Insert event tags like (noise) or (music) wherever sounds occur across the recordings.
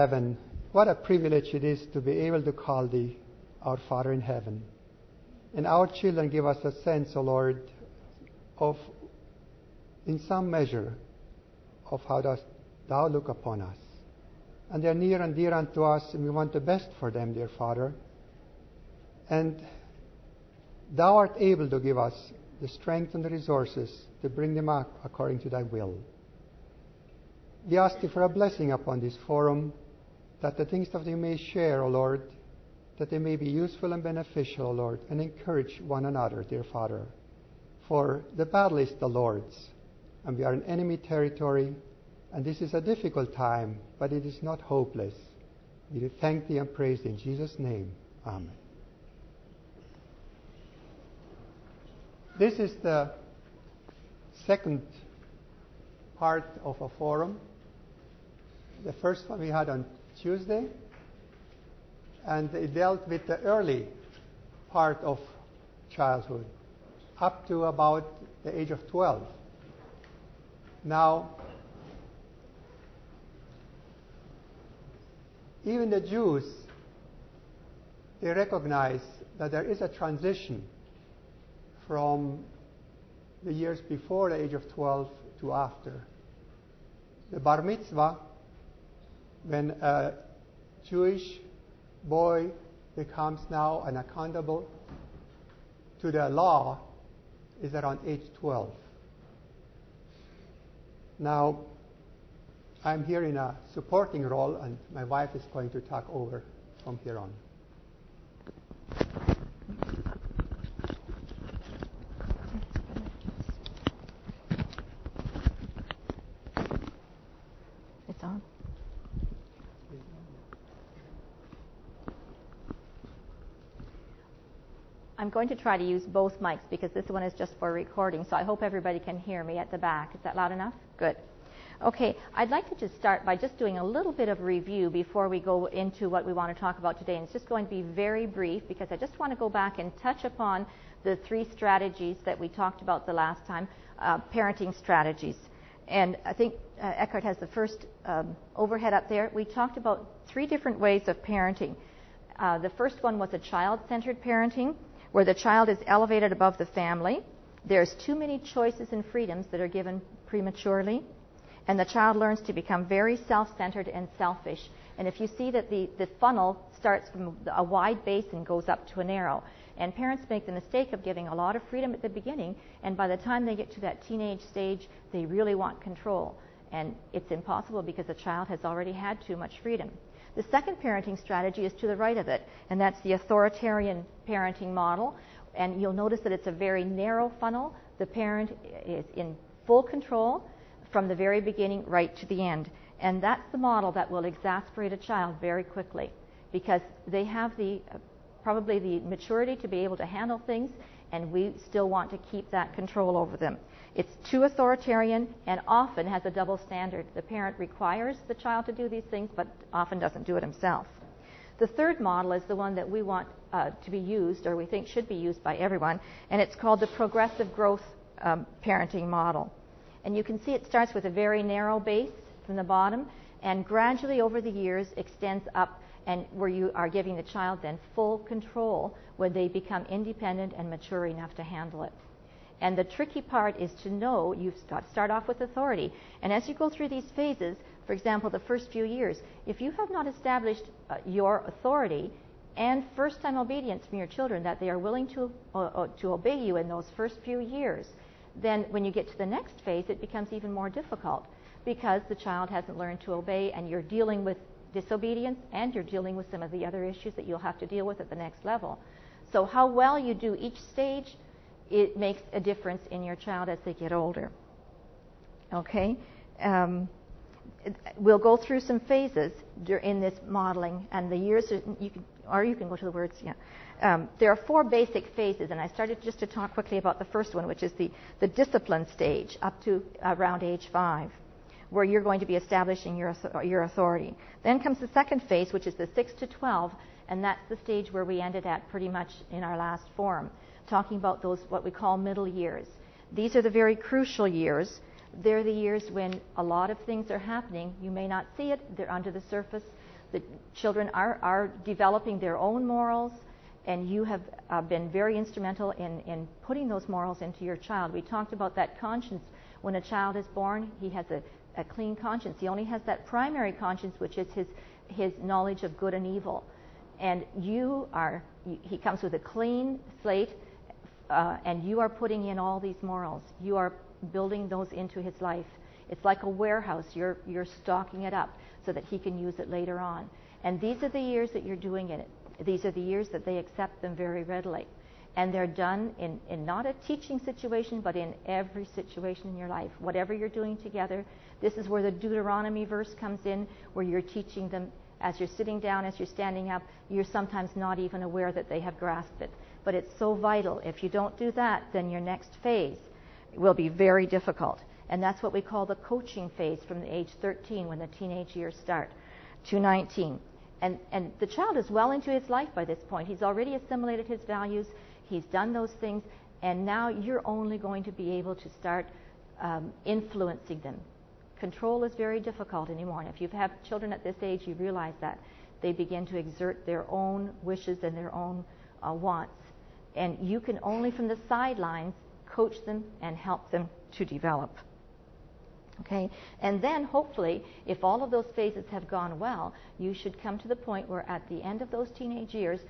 heaven, what a privilege it is to be able to call thee our Father in heaven. And our children give us a sense, O oh Lord, of, in some measure, of how dost thou look upon us. And they're near and dear unto us, and we want the best for them, dear Father. And thou art able to give us the strength and the resources to bring them up according to thy will. We ask thee for a blessing upon this forum, that the things that we may share, O Lord, that they may be useful and beneficial, O Lord, and encourage one another, dear Father. For the battle is the Lord's, and we are in enemy territory, and this is a difficult time, but it is not hopeless. We thank thee and praise thee in Jesus' name. Amen. This is the second part of a forum. The first one we had on Tuesday, and it dealt with the early part of childhood, up to about the age of 12. Now, even the Jews, they recognize that there is a transition from the years before the age of 12 to after. The bar mitzvah, when a Jewish boy becomes now an accountable to the law, is around age 12. Now, I'm here in a supporting role, and my wife is going to talk over from here on. I'm going to try to use both mics because this one is just for recording, so I hope everybody can hear me at the back. Is that loud enough? Good. Okay, I'd like to just start by just doing a little bit of review before we go into what we want to talk about today. And it's just going to be very brief because I just want to go back and touch upon the three strategies that we talked about the last time, uh, parenting strategies. And I think uh, Eckhart has the first um, overhead up there. We talked about three different ways of parenting. Uh, the first one was a child centered parenting where the child is elevated above the family. There's too many choices and freedoms that are given prematurely, and the child learns to become very self centered and selfish. And if you see that the, the funnel starts from a wide base and goes up to a narrow, and parents make the mistake of giving a lot of freedom at the beginning, and by the time they get to that teenage stage, they really want control. And it's impossible because the child has already had too much freedom. The second parenting strategy is to the right of it, and that's the authoritarian parenting model. And you'll notice that it's a very narrow funnel. The parent is in full control from the very beginning right to the end. And that's the model that will exasperate a child very quickly because they have the probably the maturity to be able to handle things and we still want to keep that control over them. It's too authoritarian and often has a double standard. The parent requires the child to do these things, but often doesn't do it himself. The third model is the one that we want uh, to be used, or we think should be used by everyone, and it's called the progressive growth um, parenting model. And you can see it starts with a very narrow base from the bottom, and gradually over the years extends up, and where you are giving the child then full control when they become independent and mature enough to handle it. And the tricky part is to know you've got to start off with authority. And as you go through these phases, for example, the first few years, if you have not established uh, your authority and first time obedience from your children, that they are willing to, uh, uh, to obey you in those first few years, then when you get to the next phase, it becomes even more difficult because the child hasn't learned to obey and you're dealing with disobedience and you're dealing with some of the other issues that you'll have to deal with at the next level. So, how well you do each stage it makes a difference in your child as they get older. Okay? Um, we'll go through some phases in this modeling, and the years, you can, or you can go to the words, yeah. Um, there are four basic phases, and I started just to talk quickly about the first one, which is the, the discipline stage up to around age five, where you're going to be establishing your, your authority. Then comes the second phase, which is the 6 to 12, and that's the stage where we ended at pretty much in our last forum talking about those what we call middle years. These are the very crucial years They're the years when a lot of things are happening. You may not see it, they're under the surface. The children are, are developing their own morals, and you have uh, been very instrumental in, in putting those morals into your child. We talked about that conscience. When a child is born, he has a, a clean conscience. He only has that primary conscience, which is his, his knowledge of good and evil. And you are, he comes with a clean slate, uh, and you are putting in all these morals. You are building those into his life. It's like a warehouse. You're, you're stocking it up so that he can use it later on. And these are the years that you're doing it. These are the years that they accept them very readily. And they're done in, in not a teaching situation, but in every situation in your life. Whatever you're doing together, this is where the Deuteronomy verse comes in, where you're teaching them as you're sitting down, as you're standing up. You're sometimes not even aware that they have grasped it. But it's so vital. If you don't do that, then your next phase will be very difficult. And that's what we call the coaching phase from the age 13 when the teenage years start to 19. And, and the child is well into his life by this point. He's already assimilated his values, he's done those things, and now you're only going to be able to start um, influencing them. Control is very difficult anymore. And if you've children at this age, you realize that. They begin to exert their own wishes and their own uh, wants. And you can only from the sidelines coach them and help them to develop. Okay? And then hopefully, if all of those phases have gone well, you should come to the point where at the end of those teenage years,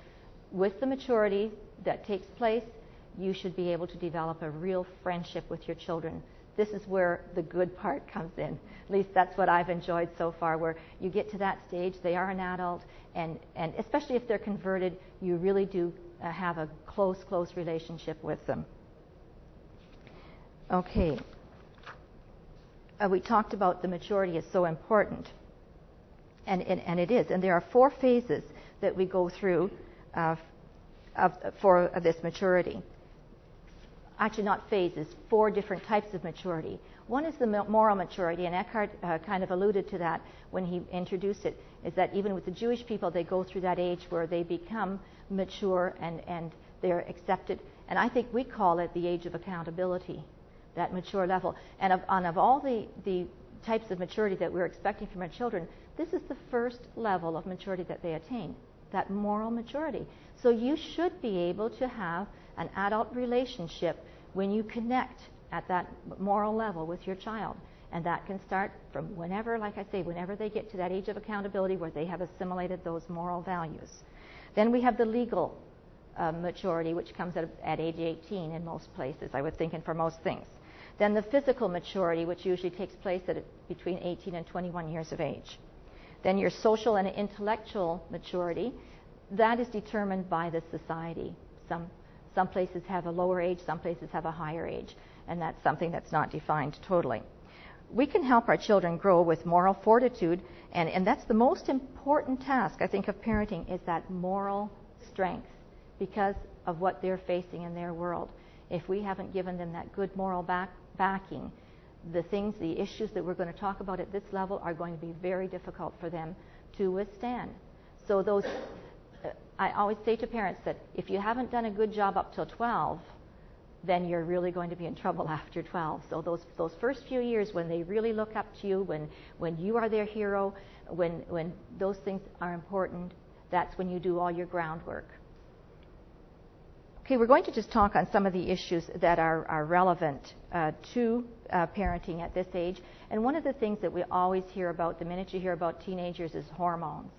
with the maturity that takes place, you should be able to develop a real friendship with your children. This is where the good part comes in. At least that's what I've enjoyed so far, where you get to that stage, they are an adult, and, and especially if they're converted, you really do uh, have a close, close relationship with them. Okay. Uh, we talked about the maturity is so important, and, and, and, it is. And there are four phases that we go through uh, of, for this maturity. Actually, not phases, four different types of maturity. One is the moral maturity, and Eckhart uh, kind of alluded to that when he introduced it, is that even with the Jewish people, they go through that age where they become mature and, and they're accepted. And I think we call it the age of accountability that mature level. And of, and of all the, the types of maturity that we're expecting from our children, this is the first level of maturity that they attain, that moral maturity. So you should be able to have an adult relationship when you connect at that moral level with your child. And that can start from whenever, like I say, whenever they get to that age of accountability where they have assimilated those moral values. Then we have the legal uh, maturity, which comes at, at age 18 in most places, I would think, and for most things. Then the physical maturity, which usually takes place at between 18 and 21 years of age. Then your social and intellectual maturity, that is determined by the society. Some, some places have a lower age, some places have a higher age, and that's something that's not defined totally. We can help our children grow with moral fortitude, and, and that's the most important task, I think, of parenting is that moral strength because of what they're facing in their world. If we haven't given them that good moral back, backing, the things, the issues that we're going to talk about at this level are going to be very difficult for them to withstand. So those, uh, I always say to parents that if you haven't done a good job up till 12, then you're really going to be in trouble (laughs) after 12. So those those first few years when they really look up to you, when when you are their hero, when when those things are important, that's when you do all your groundwork. Okay, we're going to just talk on some of the issues that are, are relevant uh, to uh, parenting at this age. And one of the things that we always hear about the minute you hear about teenagers is hormones.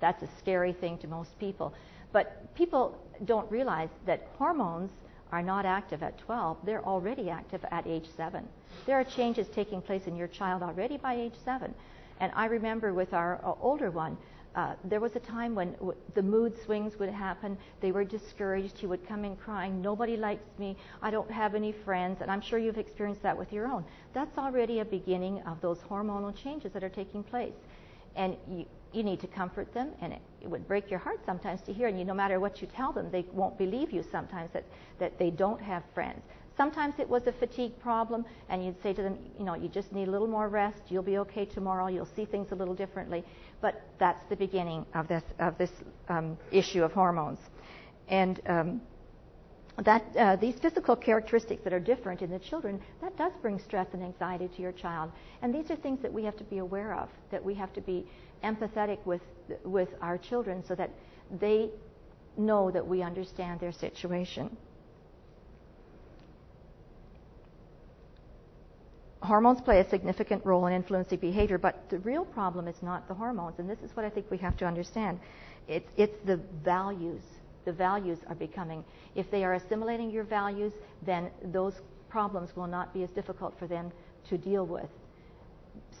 That's a scary thing to most people. But people don't realize that hormones are not active at 12, they're already active at age 7. There are changes taking place in your child already by age 7. And I remember with our uh, older one, uh, there was a time when w- the mood swings would happen. They were discouraged. He would come in crying, Nobody likes me. I don't have any friends. And I'm sure you've experienced that with your own. That's already a beginning of those hormonal changes that are taking place. And you, you need to comfort them, and it, it would break your heart sometimes to hear. And you, no matter what you tell them, they won't believe you sometimes that, that they don't have friends. Sometimes it was a fatigue problem, and you'd say to them, you know, you just need a little more rest. You'll be okay tomorrow. You'll see things a little differently. But that's the beginning of this of this um, issue of hormones, and um, that uh, these physical characteristics that are different in the children that does bring stress and anxiety to your child and these are things that we have to be aware of that we have to be empathetic with with our children so that they know that we understand their situation hormones play a significant role in influencing behavior but the real problem is not the hormones and this is what i think we have to understand it's, it's the values the values are becoming. If they are assimilating your values, then those problems will not be as difficult for them to deal with.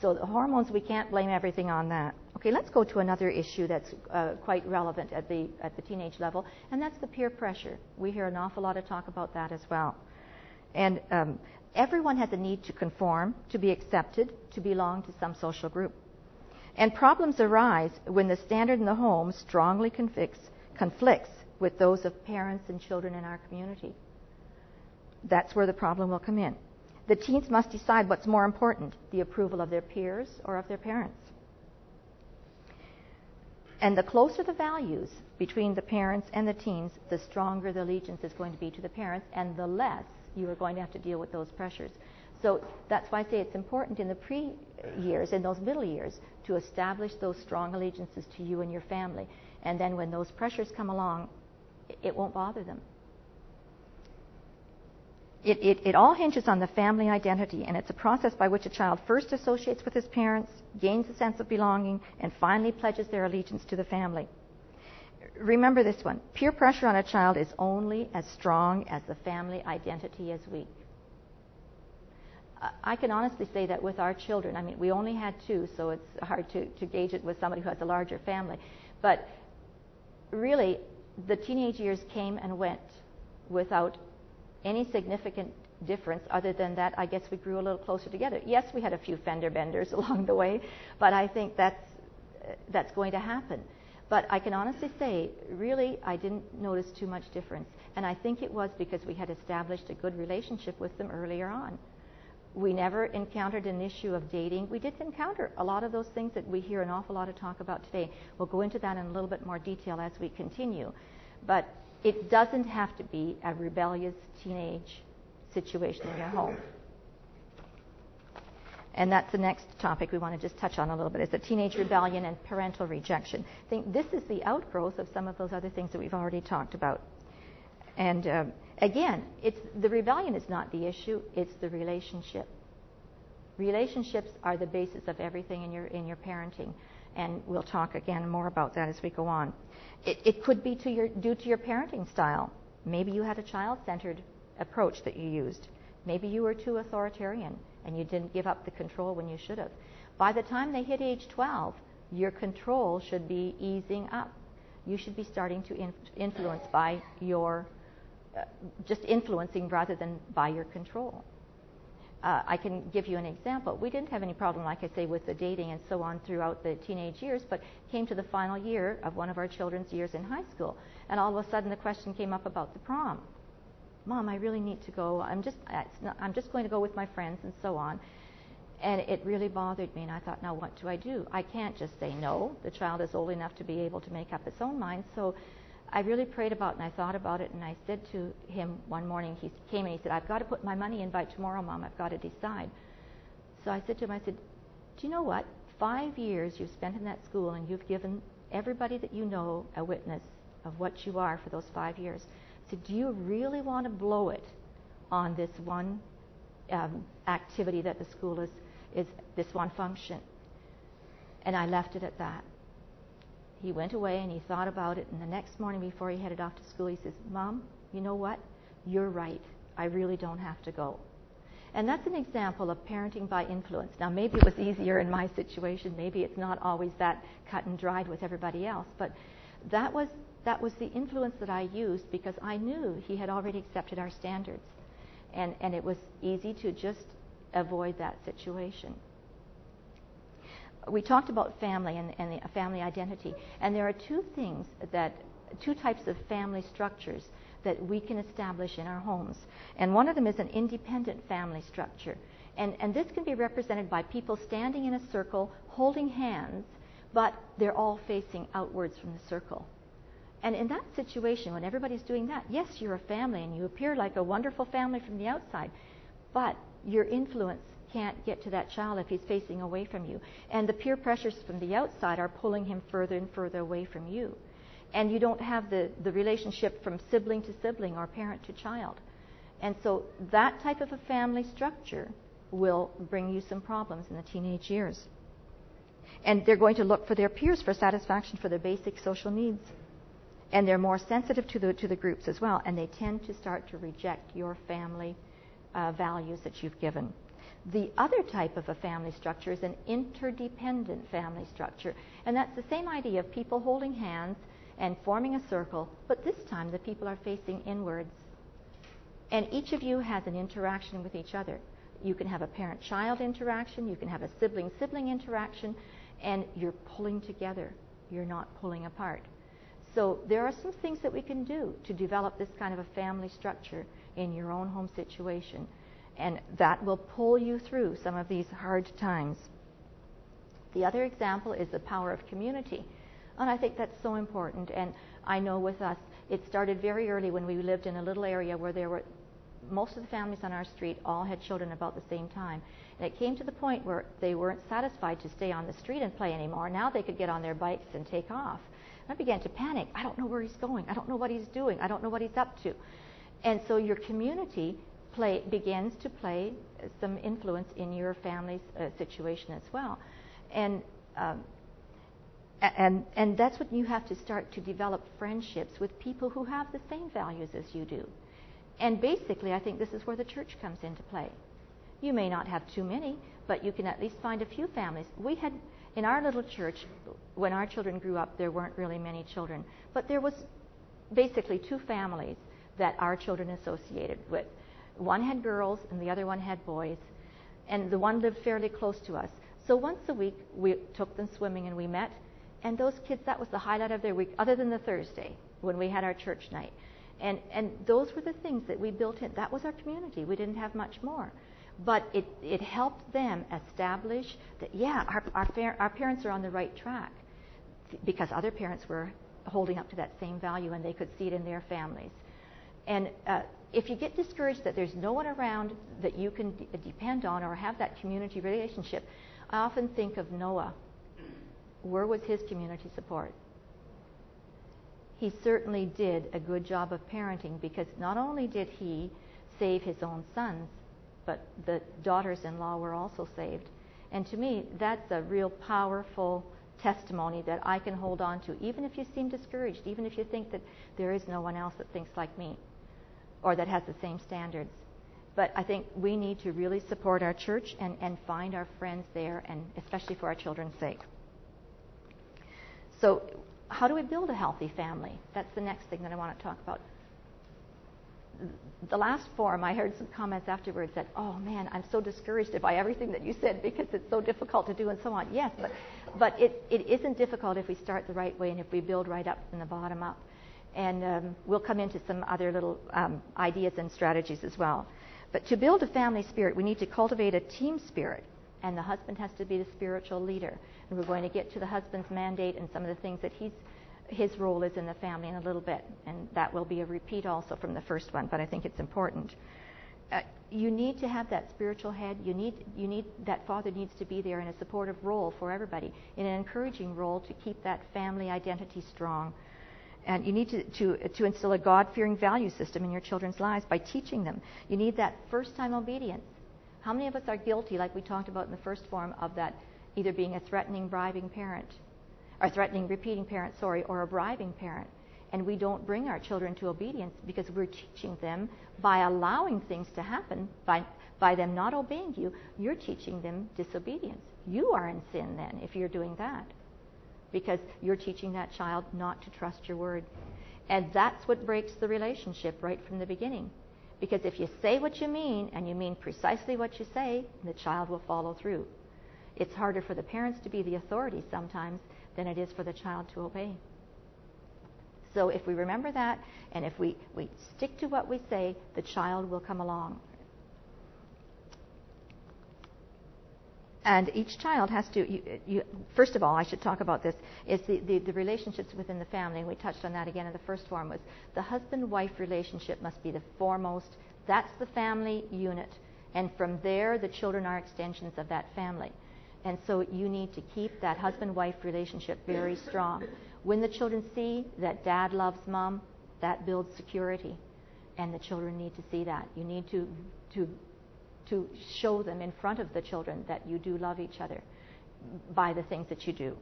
So the hormones, we can't blame everything on that. Okay, let's go to another issue that's uh, quite relevant at the at the teenage level, and that's the peer pressure. We hear an awful lot of talk about that as well. And um, everyone has a need to conform, to be accepted, to belong to some social group. And problems arise when the standard in the home strongly conflicts, conflicts with those of parents and children in our community. That's where the problem will come in. The teens must decide what's more important the approval of their peers or of their parents. And the closer the values between the parents and the teens, the stronger the allegiance is going to be to the parents, and the less you are going to have to deal with those pressures. So that's why I say it's important in the pre years, in those middle years, to establish those strong allegiances to you and your family. And then when those pressures come along, it won't bother them. It, it, it, all hinges on the family identity, and it's a process by which a child first associates with his parents, gains a sense of belonging, and finally pledges their allegiance to the family. Remember this one peer pressure on a child is only as strong as the family identity is weak. I can honestly say that with our children. I mean, we only had two, so it's hard to, to gauge it with somebody who has a larger family. But really, the teenage years came and went without any significant difference other than that I guess we grew a little closer together. Yes, we had a few fender benders (laughs) along the way, but I think that's that's going to happen. But I can honestly say, really, I didn't notice too much difference. And I think it was because we had established a good relationship with them earlier on. We never encountered an issue of dating. We did encounter a lot of those things that we hear an awful lot of talk about today. We'll go into that in a little bit more detail as we continue. But it doesn't have to be a rebellious teenage situation in your home. And that's the next topic we want to just touch on a little bit is the teenage rebellion and parental rejection. I think this is the outgrowth of some of those other things that we've already talked about. And uh, Again, it's, the rebellion is not the issue, it's the relationship. Relationships are the basis of everything in your, in your parenting. And we'll talk again more about that as we go on. It, it could be to your, due to your parenting style. Maybe you had a child centered approach that you used. Maybe you were too authoritarian and you didn't give up the control when you should have. By the time they hit age 12, your control should be easing up. You should be starting to influence by your uh, just influencing rather than by your control. Uh, I can give you an example. We didn't have any problem, like I say, with the dating and so on throughout the teenage years, but came to the final year of one of our children's years in high school, and all of a sudden the question came up about the prom. Mom, I really need to go. I'm just, I'm just going to go with my friends and so on. And it really bothered me, and I thought, now what do I do? I can't just say no. The child is old enough to be able to make up its own mind. So I really prayed about it and I thought about it and I said to him one morning, he came and he said, I've got to put my money in by tomorrow, Mom. I've got to decide. So I said to him, I said, Do you know what? Five years you've spent in that school and you've given everybody that you know a witness of what you are for those five years. I said, Do you really want to blow it on this one um, activity that the school is, is this one function? And I left it at that he went away and he thought about it. And the next morning, before he headed off to school, he says, Mom, you know what? You're right. I really don't have to go. And that's an example of parenting by influence. Now, maybe it was easier in my situation. Maybe it's not always that cut and dried with everybody else. But that was, that was the influence that I used because I knew he had already accepted our standards. And, and it was easy to just avoid that situation we talked about family and, and family identity, and there are two things that, two types of family structures that we can establish in our homes. And one of them is an independent family structure. And, and this can be represented by people standing in a circle, holding hands, but they're all facing outwards from the circle. And in that situation, when everybody's doing that, yes, you're a family and you appear like a wonderful family from the outside, but your influence can't get to that child if he's facing away from you. And the peer pressures from the outside are pulling him further and further away from you. And you don't have the, the relationship from sibling to sibling or parent to child. And so that type of a family structure will bring you some problems in the teenage years. And they're going to look for their peers for satisfaction for their basic social needs. And they're more sensitive to the, to the groups as well. And they tend to start to reject your family uh, values that you've given. The other type of a family structure is an interdependent family structure. And that's the same idea of people holding hands and forming a circle, but this time the people are facing inwards. And each of you has an interaction with each other. You can have a parent child interaction, you can have a sibling sibling interaction, and you're pulling together. You're not pulling apart. So there are some things that we can do to develop this kind of a family structure in your own home situation. And that will pull you through some of these hard times. The other example is the power of community. And I think that's so important. And I know with us, it started very early when we lived in a little area where there were most of the families on our street all had children about the same time. And it came to the point where they weren't satisfied to stay on the street and play anymore. Now they could get on their bikes and take off. And I began to panic. I don't know where he's going. I don't know what he's doing. I don't know what he's up to. And so your community play, begins to play some influence in your family's uh, situation as well. And um, and and that's what you have to start to develop friendships with people who have the same values as you do. And basically, I think this is where the church comes into play. You may not have too many, but you can at least find a few families. We had in our little church when our children grew up, there weren't really many children, but there was basically two families that our children associated with. One had girls and the other one had boys, and the one lived fairly close to us. So once a week we took them swimming and we met, and those kids that was the highlight of their week, other than the Thursday when we had our church night. And and those were the things that we built in. That was our community. We didn't have much more. But it, it helped them establish that, yeah, our, our, our parents are on the right track because other parents were holding up to that same value and they could see it in their families. And uh, if you get discouraged that there's no one around that you can d- uh, depend on or have that community relationship, I often think of Noah. Where was his community support? He certainly did a good job of parenting because not only did he save his own sons, but the daughters in law were also saved. And to me, that's a real powerful testimony that I can hold on to, even if you seem discouraged, even if you think that there is no one else that thinks like me or that has the same standards. But I think we need to really support our church and, and find our friends there, and especially for our children's sake. So, how do we build a healthy family? That's the next thing that I want to talk about the last forum, I heard some comments afterwards that, oh man, I'm so discouraged by everything that you said because it's so difficult to do and so on. Yes, but, but it, it isn't difficult if we start the right way and if we build right up from the bottom up. And um, we'll come into some other little um, ideas and strategies as well. But to build a family spirit, we need to cultivate a team spirit. And the husband has to be the spiritual leader. And we're going to get to the husband's mandate and some of the things that he's his role is in the family in a little bit, and that will be a repeat also from the first one, but I think it's important. Uh, you need to have that spiritual head. You need, you need that father needs to be there in a supportive role for everybody, in an encouraging role to keep that family identity strong. And you need to, to, to instill a God fearing value system in your children's lives by teaching them. You need that first time obedience. How many of us are guilty, like we talked about in the first form, of that either being a threatening, bribing parent or threatening repeating parent, sorry, or a bribing parent. And we don't bring our children to obedience because we're teaching them by allowing things to happen, by, by them not obeying you, you're teaching them disobedience. You are in sin then if you're doing that because you're teaching that child not to trust your word. And that's what breaks the relationship right from the beginning. Because if you say what you mean and you mean precisely what you say, the child will follow through. It's harder for the parents to be the authority sometimes than it is for the child to obey. So if we remember that, and if we, we stick to what we say, the child will come along. And each child has to you, you, first of all i should talk about this is the, the, the, relationships within the family we touched on that again in the first form was the husband wife relationship must be the foremost. That's the family unit. And from there the children are extensions of that family. And so you need to keep that husband wife relationship very strong. When the children see that dad loves mom that builds security. And the children need to see that. You need to to to show them in front of the children that you do love each other by the things that you do.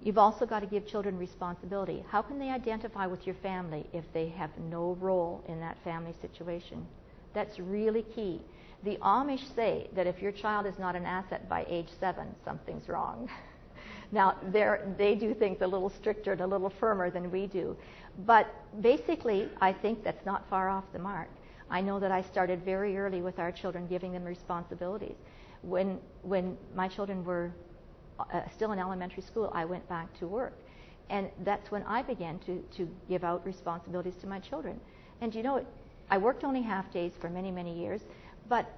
You've also got to give children responsibility. How can they identify with your family if they have no role in that family situation? That's really key. The Amish say that if your child is not an asset by age seven, something's wrong. (laughs) now, they do things a little stricter and a little firmer than we do. But basically, I think that's not far off the mark. I know that I started very early with our children, giving them responsibilities. When, when my children were uh, still in elementary school, I went back to work. And that's when I began to, to give out responsibilities to my children. And you know, I worked only half days for many, many years, but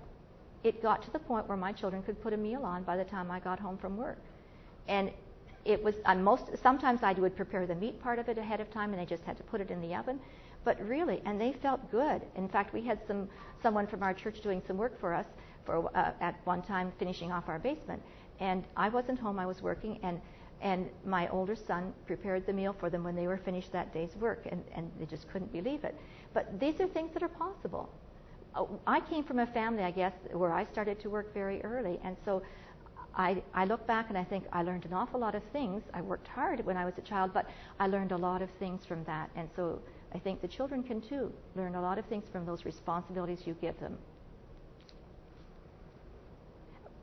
it got to the point where my children could put a meal on by the time I got home from work. And it was on most sometimes I would prepare the meat part of it ahead of time and they just had to put it in the oven. But really, and they felt good. In fact, we had some someone from our church doing some work for us for uh, at one time finishing off our basement. And I wasn't home; I was working, and and my older son prepared the meal for them when they were finished that day's work, and and they just couldn't believe it. But these are things that are possible. Uh, I came from a family, I guess, where I started to work very early, and so I, I, look back and I think I learned an awful lot of things. I worked hard when I was a child, but I learned a lot of things from that. And so I think the children can too learn a lot of things from those responsibilities you give them.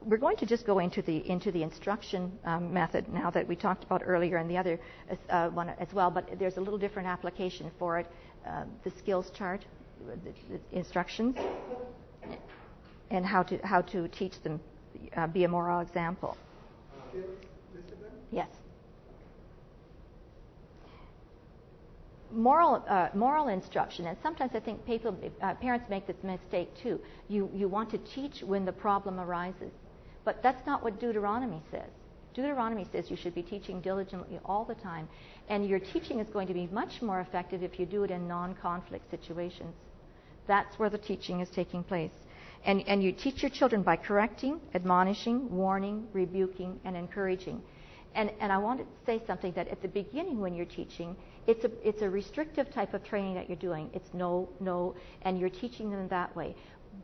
We're going to just go into the into the instruction um, method now that we talked about earlier and the other uh, one as well, but there's a little different application for it. Uh, the skills chart, the, the, instructions, and how to how to teach them, uh, be a moral example. Yes. Moral uh, moral instruction, and sometimes I think people, uh, parents make this mistake too. You you want to teach when the problem arises, but that's not what Deuteronomy says. Deuteronomy says you should be teaching diligently all the time, and your teaching is going to be much more effective if you do it in non-conflict situations. That's where the teaching is taking place. And, and you teach your children by correcting, admonishing, warning, rebuking, and encouraging. And, and I want to say something that at the beginning when you're teaching, it's a, it's a restrictive type of training that you're doing. It's no, no, and you're teaching them that way.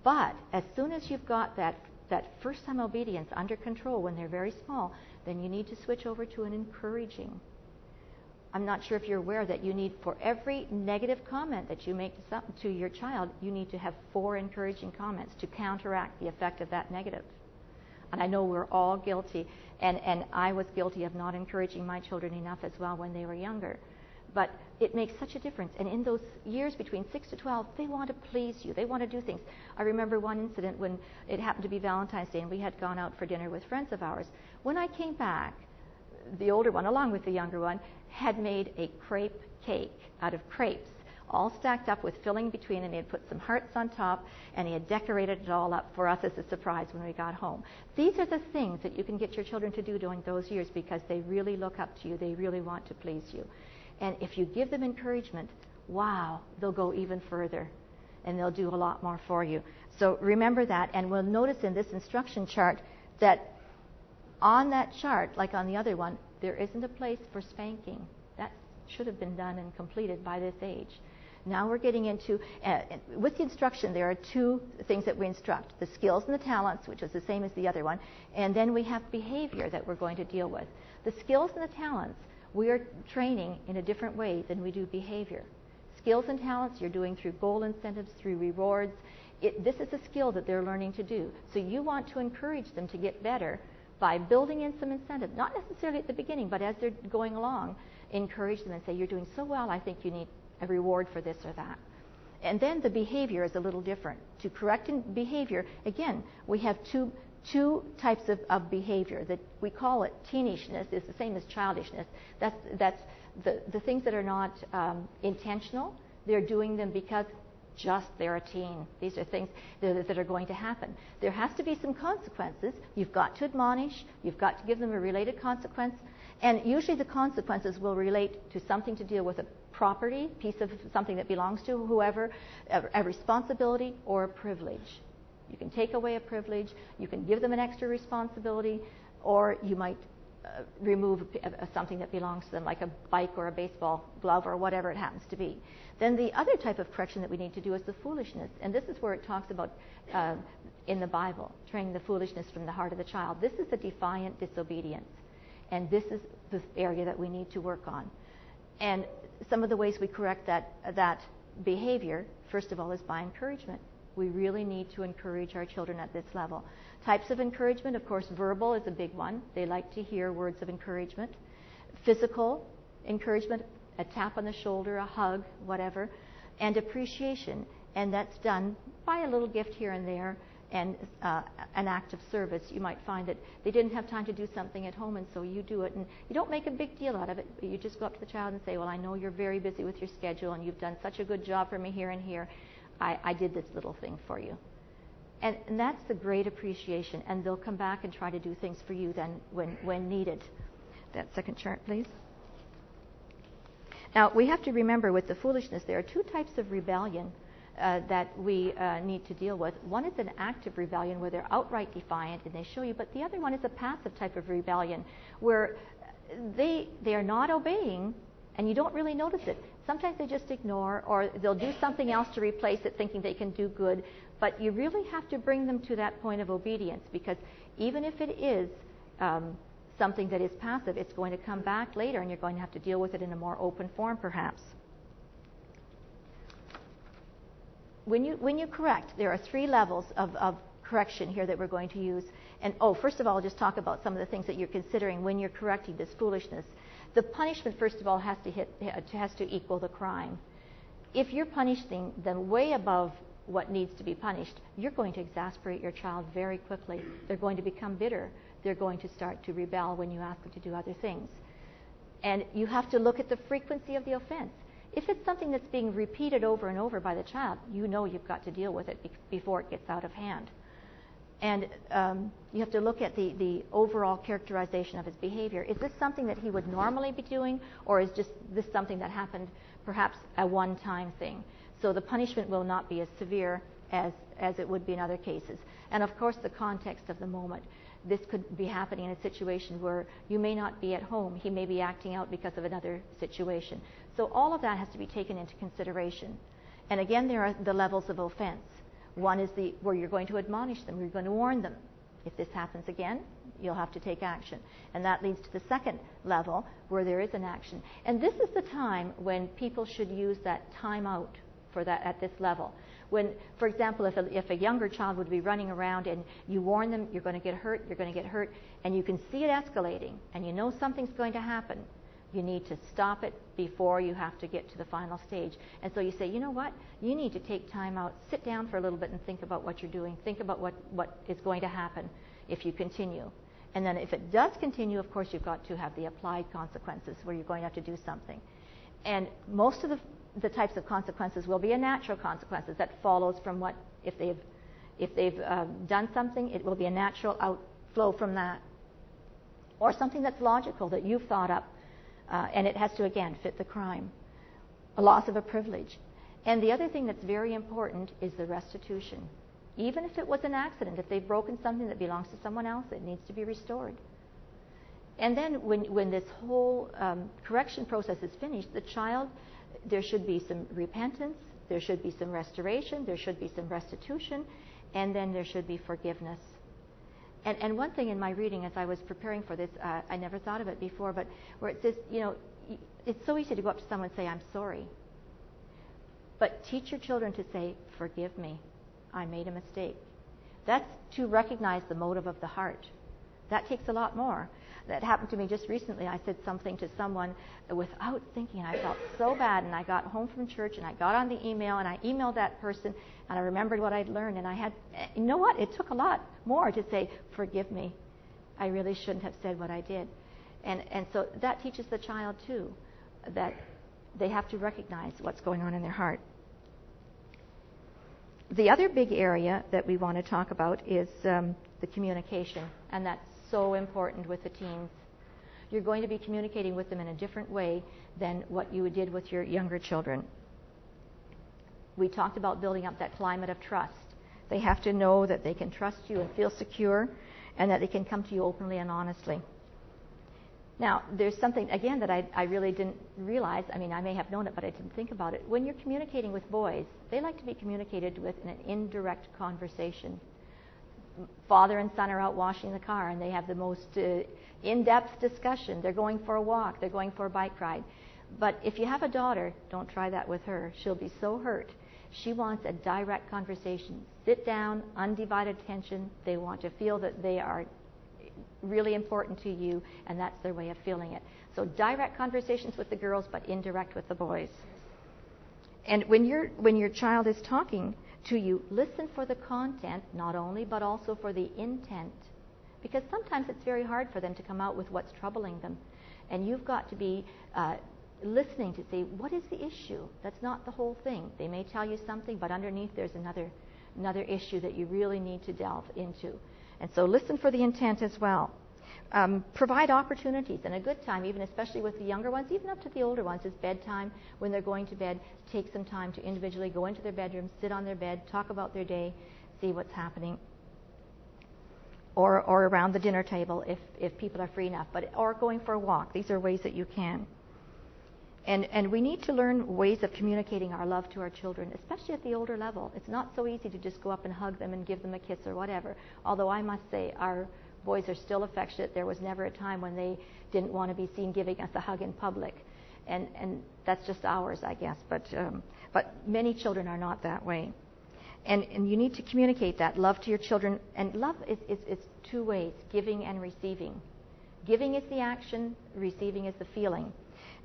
But as soon as you've got that, that first time obedience under control when they're very small, then you need to switch over to an encouraging. I'm not sure if you're aware that you need, for every negative comment that you make to, some, to your child, you need to have four encouraging comments to counteract the effect of that negative. And I know we're all guilty, and, and I was guilty of not encouraging my children enough as well when they were younger. But it makes such a difference. And in those years between 6 to 12, they want to please you. They want to do things. I remember one incident when it happened to be Valentine's Day and we had gone out for dinner with friends of ours. When I came back, the older one, along with the younger one, had made a crepe cake out of crepes, all stacked up with filling between, and he had put some hearts on top, and he had decorated it all up for us as a surprise when we got home. These are the things that you can get your children to do during those years because they really look up to you. They really want to please you. And if you give them encouragement, wow, they'll go even further and they'll do a lot more for you. So remember that. And we'll notice in this instruction chart that on that chart, like on the other one, there isn't a place for spanking. That should have been done and completed by this age. Now we're getting into, uh, with the instruction, there are two things that we instruct the skills and the talents, which is the same as the other one, and then we have behavior that we're going to deal with. The skills and the talents we are training in a different way than we do behavior. Skills and talents you're doing through goal incentives, through rewards. It, this is a skill that they're learning to do. So you want to encourage them to get better by building in some incentive, not necessarily at the beginning, but as they're going along, encourage them and say, You're doing so well, I think you need a reward for this or that. And then the behavior is a little different. To correct behavior, again, we have two two types of, of behavior that we call it teenishness is the same as childishness. That's, that's the, the things that are not um, intentional. They're doing them because just they're a teen. These are things that, that are going to happen. There has to be some consequences. You've got to admonish. You've got to give them a related consequence. And usually the consequences will relate to something to deal with a property, piece of something that belongs to whoever, a, a responsibility or a privilege. You can take away a privilege, you can give them an extra responsibility, or you might uh, remove a, a, something that belongs to them, like a bike or a baseball glove or whatever it happens to be. Then the other type of correction that we need to do is the foolishness. And this is where it talks about uh, in the Bible, training the foolishness from the heart of the child. This is the defiant disobedience. And this is the area that we need to work on. And some of the ways we correct that, that behavior, first of all, is by encouragement. We really need to encourage our children at this level. Types of encouragement, of course, verbal is a big one. They like to hear words of encouragement. Physical encouragement, a tap on the shoulder, a hug, whatever. And appreciation. And that's done by a little gift here and there and uh, an act of service. You might find that they didn't have time to do something at home, and so you do it. And you don't make a big deal out of it. But you just go up to the child and say, Well, I know you're very busy with your schedule, and you've done such a good job for me here and here. I, I did this little thing for you. And, and that's the great appreciation. And they'll come back and try to do things for you then when, when needed. That second chart, please. Now, we have to remember with the foolishness, there are two types of rebellion uh, that we uh, need to deal with. One is an active rebellion where they're outright defiant and they show you, but the other one is a passive type of rebellion where they they are not obeying and you don't really notice it. Sometimes they just ignore or they'll do something else to replace it thinking they can do good, but you really have to bring them to that point of obedience because even if it is um, something that is passive, it's going to come back later and you're going to have to deal with it in a more open form perhaps. when you, when you correct, there are three levels of, of correction here that we're going to use. And oh, first of all, I'll just talk about some of the things that you're considering when you're correcting this foolishness. The punishment, first of all, has to, hit, has to equal the crime. If you're punishing them way above what needs to be punished, you're going to exasperate your child very quickly. They're going to become bitter. They're going to start to rebel when you ask them to do other things. And you have to look at the frequency of the offense. If it's something that's being repeated over and over by the child, you know you've got to deal with it before it gets out of hand. And um, you have to look at the, the overall characterization of his behavior. Is this something that he would normally be doing, or is just this something that happened perhaps a one time thing? So the punishment will not be as severe as, as it would be in other cases. And of course, the context of the moment this could be happening in a situation where you may not be at home. He may be acting out because of another situation. So all of that has to be taken into consideration. And again, there are the levels of offense. One is the where you're going to admonish them, you're going to warn them. If this happens again, you'll have to take action. And that leads to the second level where there is an action. And this is the time when people should use that time out for that at this level. When, for example, if a, if a younger child would be running around and you warn them, you're going to get hurt, you're going to get hurt, and you can see it escalating, and you know something's going to happen, you need to stop it before you have to get to the final stage. And so you say, you know what? You need to take time out, sit down for a little bit and think about what you're doing. Think about what, what is going to happen if you continue. And then if it does continue, of course, you've got to have the applied consequences where you're going to have to do something. And most of the the types of consequences will be a natural consequences that follows from what if they've if they've um, done something, it will be a natural outflow from that, or something that's logical that you've thought up, uh, and it has to again fit the crime, a loss of a privilege, and the other thing that's very important is the restitution. Even if it was an accident, if they've broken something that belongs to someone else, it needs to be restored. And then when, when this whole um, correction process is finished, the child there should be some repentance, there should be some restoration, there should be some restitution, and then there should be forgiveness. And, and one thing in my reading as I was preparing for this, uh, I never thought of it before, but where it says, you know, it's so easy to go up to someone and say, I'm sorry. But teach your children to say, Forgive me. I made a mistake. That's to recognize the motive of the heart. That takes a lot more that happened to me just recently. I said something to someone without thinking. I felt so bad, and I got home from church and I got on the email and I emailed that person and I remembered what I'd learned. And I had, you know what? It took a lot more to say, "Forgive me. I really shouldn't have said what I did." And and so that teaches the child too that they have to recognize what's going on in their heart. the other big area that we want to talk about is um, the communication, and that's so important with the teens. You're going to be communicating with them in a different way than what you did with your younger children. We talked about building up that climate of trust. They have to know that they can trust you and feel secure, and that they can come to you openly and honestly. Now, there's something, again, that I, I, really didn't realize. I mean, I may have known it, but I didn't think about it. When you're communicating with boys, they like to be communicated with in an indirect conversation. Father and son are out washing the car, and they have the most uh, in depth discussion. They're going for a walk, they're going for a bike ride. But if you have a daughter, don't try that with her. She'll be so hurt. She wants a direct conversation. Sit down, undivided attention. They want to feel that they are really important to you, and that's their way of feeling it. So direct conversations with the girls, but indirect with the boys. And when, you when your child is talking to you, listen for the content, not only, but also for the intent. Because sometimes it's very hard for them to come out with what's troubling them. And you've got to be uh, listening to see what is the issue. That's not the whole thing. They may tell you something, but underneath there's another, another issue that you really need to delve into. And so listen for the intent as well. Um, provide opportunities and a good time, even especially with the younger ones, even up to the older ones, is bedtime. When they're going to bed, take some time to individually go into their bedroom, sit on their bed, talk about their day, see what's happening. Or, or around the dinner table if, if people are free enough, but or going for a walk. These are ways that you can. And, and we need to learn ways of communicating our love to our children, especially at the older level. It's not so easy to just go up and hug them and give them a kiss or whatever. Although I must say, our boys are still affectionate. There was never a time when they didn't want to be seen giving us a hug in public. And, and that's just ours, I guess. But, um, but many children are not that way. And, and you need to communicate that love to your children. And love is, is, is two ways giving and receiving. Giving is the action, receiving is the feeling.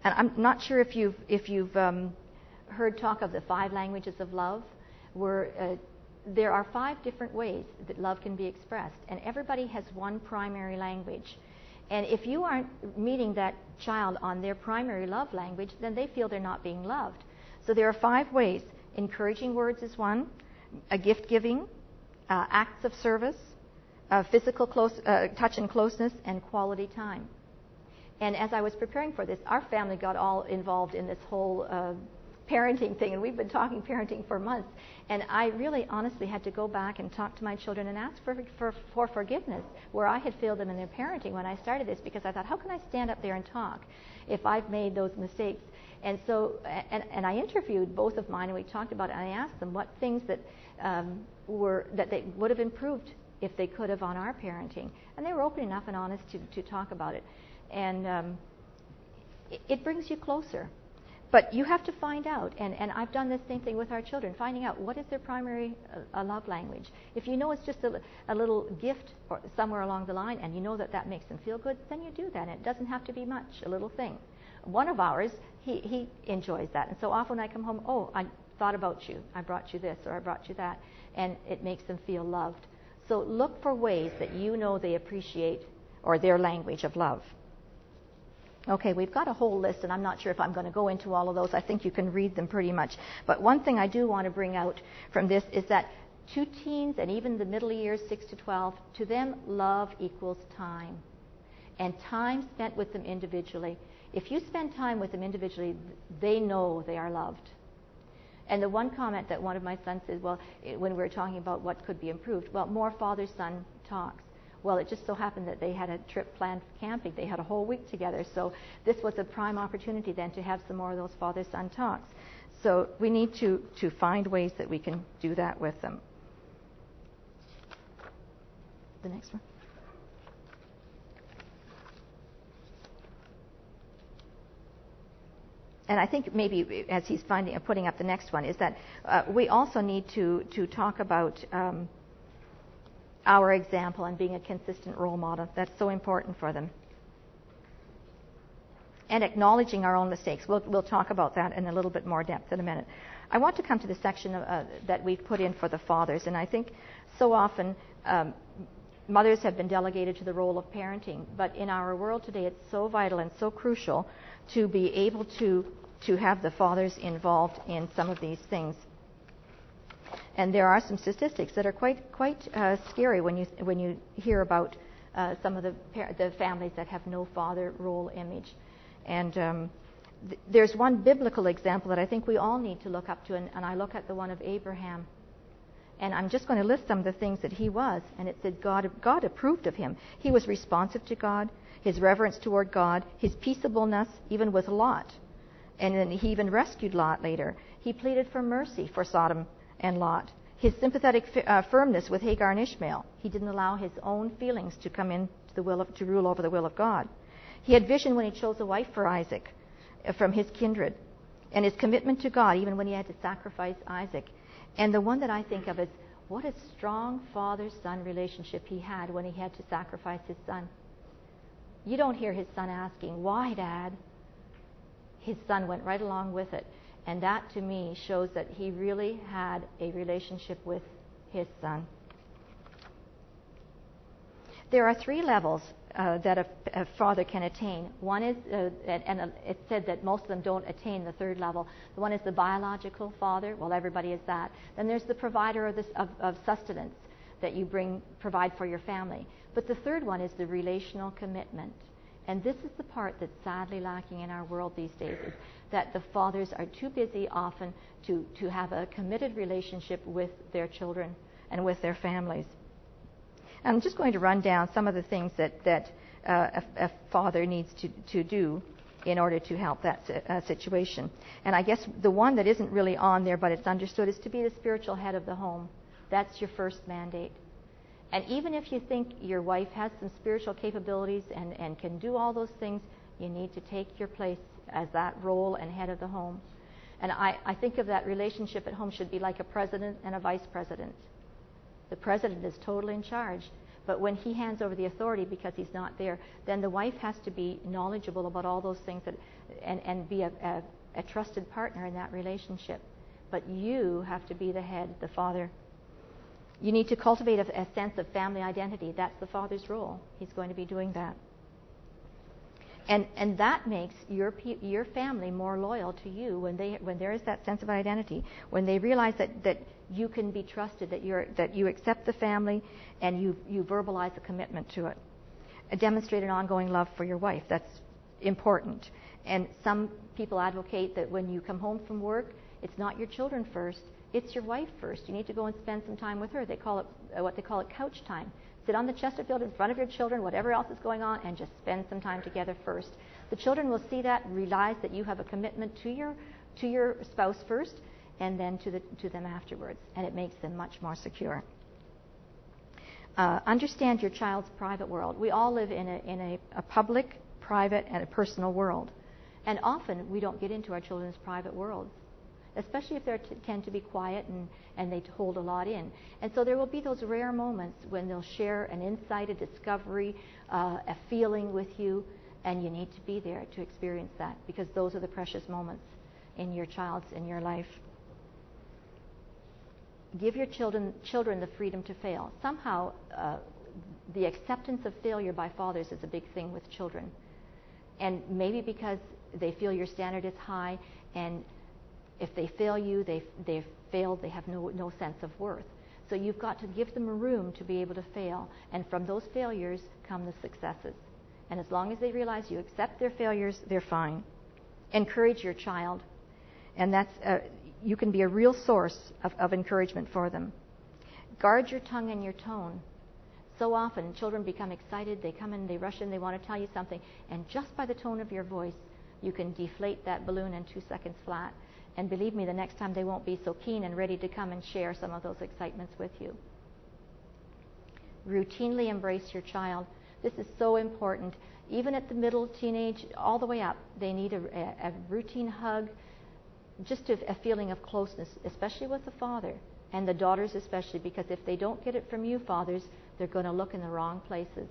And I'm not sure if you've, if you've um, heard talk of the five languages of love, where uh, there are five different ways that love can be expressed, and everybody has one primary language. And if you aren't meeting that child on their primary love language, then they feel they're not being loved. So there are five ways. Encouraging words is one, a gift giving, uh, acts of service, uh, physical close, uh, touch and closeness, and quality time. And as I was preparing for this, our family got all involved in this whole uh, parenting thing, and we've been talking parenting for months. And I really honestly had to go back and talk to my children and ask for, for, for forgiveness where I had failed them in their parenting when I started this because I thought, how can I stand up there and talk if I've made those mistakes? And so, and, and I interviewed both of mine, and we talked about it. And I asked them what things that um, were that they would have improved if they could have on our parenting, and they were open enough and honest to, to talk about it and um, it, it brings you closer. But you have to find out, and, and I've done the same thing with our children, finding out what is their primary uh, love language. If you know it's just a, a little gift or somewhere along the line, and you know that that makes them feel good, then you do that. And it doesn't have to be much, a little thing. One of ours, he, he enjoys that. And so often I come home, oh, I thought about you. I brought you this or I brought you that. And it makes them feel loved. So look for ways that you know they appreciate or their language of love. Okay, we've got a whole list, and I'm not sure if I'm going to go into all of those. I think you can read them pretty much. But one thing I do want to bring out from this is that to teens and even the middle years, 6 to 12, to them, love equals time. And time spent with them individually. If you spend time with them individually, they know they are loved. And the one comment that one of my sons said, well, when we were talking about what could be improved, well, more father son talks. Well, it just so happened that they had a trip planned for camping. They had a whole week together. So this was a prime opportunity then to have some more of those father son talks. So we need to, to find ways that we can do that with them. The next one. and I think maybe as he's finding, putting up the next one, is that uh, we also need to, to talk about um, our example and being a consistent role model. That's so important for them. And acknowledging our own mistakes. We'll, we'll talk about that in a little bit more depth in a minute. I want to come to the section uh, that we've put in for the fathers, and I think so often um, mothers have been delegated to the role of parenting, but in our world today, it's so vital and so crucial to be able to to have the fathers involved in some of these things. And there are some statistics that are quite quite uh, scary when you when you hear about uh, some of the par- the families that have no father role image. And um, th- there's one biblical example that I think we all need to look up to, and, and I look at the one of Abraham. And I'm just going to list some of the things that he was. And it said God, God approved of him. He was responsive to God, his reverence toward God, his peaceableness, even with Lot. And then he even rescued Lot later. He pleaded for mercy for Sodom and Lot. His sympathetic uh, firmness with Hagar and Ishmael. He didn't allow his own feelings to come in to, the will of, to rule over the will of God. He had vision when he chose a wife for Isaac uh, from his kindred. And his commitment to God, even when he had to sacrifice Isaac. And the one that I think of is what a strong father son relationship he had when he had to sacrifice his son. You don't hear his son asking, Why, Dad? His son went right along with it. And that to me shows that he really had a relationship with his son. There are three levels uh, that a, a, father can attain. One is, uh, and, and uh, it's said that most of them don't attain the third level. The one is the biological father. Well, everybody is that. Then there's the provider of, this, of, of sustenance that you bring, provide for your family. But the third one is the relational commitment. And this is the part that's sadly lacking in our world these days is that the fathers are too busy often to, to have a committed relationship with their children and with their families. I'm just going to run down some of the things that, that uh, a, a, father needs to, to do in order to help that uh, situation. And I guess the one that isn't really on there, but it's understood, is to be the spiritual head of the home. That's your first mandate. And even if you think your wife has some spiritual capabilities and, and can do all those things, you need to take your place as that role and head of the home. And I, I think of that relationship at home should be like a president and a vice president. The president is totally in charge. But when he hands over the authority because he's not there, then the wife has to be knowledgeable about all those things that, and, and be a, a, a trusted partner in that relationship. But you have to be the head, the father. You need to cultivate a, a sense of family identity. That's the father's role. He's going to be doing that. And, and that makes your, your family more loyal to you when, they, when there is that sense of identity, when they realize that, that you can be trusted, that, you're, that you accept the family and you, you verbalize a commitment to it. Demonstrate an ongoing love for your wife. That's important. And some people advocate that when you come home from work, it's not your children first, it's your wife first. You need to go and spend some time with her. They call it uh, what they call it couch time. Sit on the Chesterfield in front of your children, whatever else is going on, and just spend some time together first. The children will see that, realize that you have a commitment to your to your spouse first, and then to the to them afterwards, and it makes them much more secure. Uh, understand your child's private world. We all live in a in a, a public, private, and a personal world, and often we don't get into our children's private worlds especially if they t- tend to be quiet and, and they hold a lot in. And so there will be those rare moments when they'll share an insight, a discovery, uh, a feeling with you, and you need to be there to experience that because those are the precious moments in your child's in your life. Give your children children the freedom to fail. Somehow, uh, the acceptance of failure by fathers is a big thing with children, and maybe because they feel your standard is high and if they fail you, they, they've failed, they have no, no sense of worth. So you've got to give them room to be able to fail. And from those failures come the successes. And as long as they realize you accept their failures, they're fine. Encourage your child. And that's, uh, you can be a real source of, of encouragement for them. Guard your tongue and your tone. So often, children become excited, they come in, they rush in, they want to tell you something, and just by the tone of your voice, you can deflate that balloon in two seconds flat. And believe me, the next time they won't be so keen and ready to come and share some of those excitements with you. Routinely embrace your child. This is so important. Even at the middle, teenage, all the way up, they need a, a, routine hug, just a, a feeling of closeness, especially with the father and the daughters especially, because if they don't get it from you, fathers, they're going to look in the wrong places.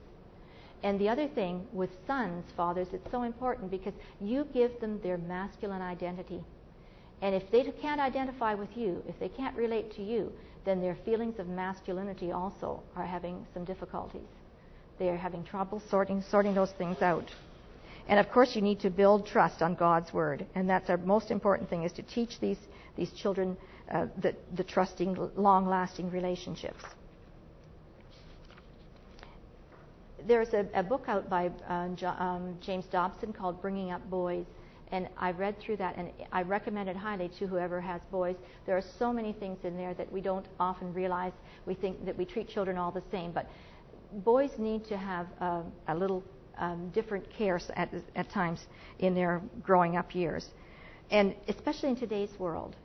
And the other thing with sons, fathers, it's so important because you give them their masculine identity. And if they can't identify with you, if they can't relate to you, then their feelings of masculinity also are having some difficulties. They are having trouble sorting, sorting those things out. And of course, you need to build trust on God's word, and that's our most important thing: is to teach these these children uh, the, the trusting, long-lasting relationships. There's a, a book out by uh, um, James Dobson called "Bringing Up Boys." And I read through that, and I recommend it highly to whoever has boys. There are so many things in there that we don't often realize. We think that we treat children all the same, but boys need to have uh, a little um, different cares at, at times in their growing up years, and especially in today's world.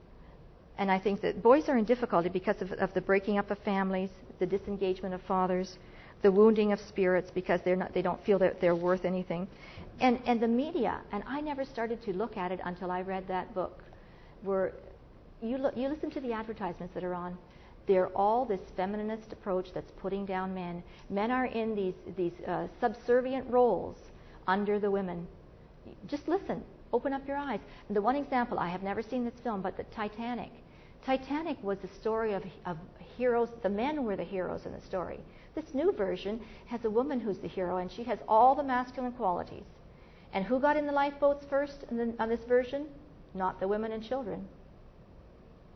And I think that boys are in difficulty because of, of the breaking up of families, the disengagement of fathers, the wounding of spirits because they're not, they don't feel that they're worth anything. And, and the media, and I never started to look at it until I read that book, where you, look, you listen to the advertisements that are on. They're all this feminist approach that's putting down men. Men are in these, these uh, subservient roles under the women. Just listen, open up your eyes. And the one example, I have never seen this film, but the Titanic. Titanic was the story of, of heroes. The men were the heroes in the story. This new version has a woman who's the hero, and she has all the masculine qualities. And who got in the lifeboats first the, on this version? Not the women and children.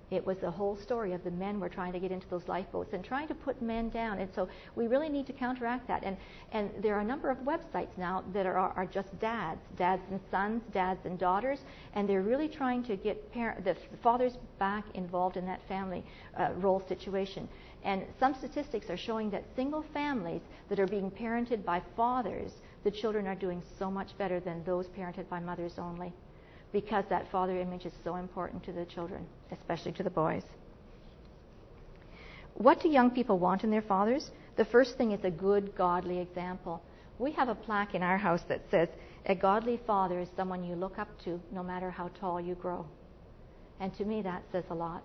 It was the whole story of the men were trying to get into those lifeboats and trying to put men down. And so we really need to counteract that. And, and there are a number of websites now that are, are just dads, dads and sons, dads and daughters, and they're really trying to get parent, the fathers back involved in that family uh, role situation. And some statistics are showing that single families that are being parented by fathers, the children are doing so much better than those parented by mothers only because that father image is so important to the children, especially to the boys. What do young people want in their fathers? The first thing is a good, godly example. We have a plaque in our house that says, A godly father is someone you look up to no matter how tall you grow. And to me, that says a lot.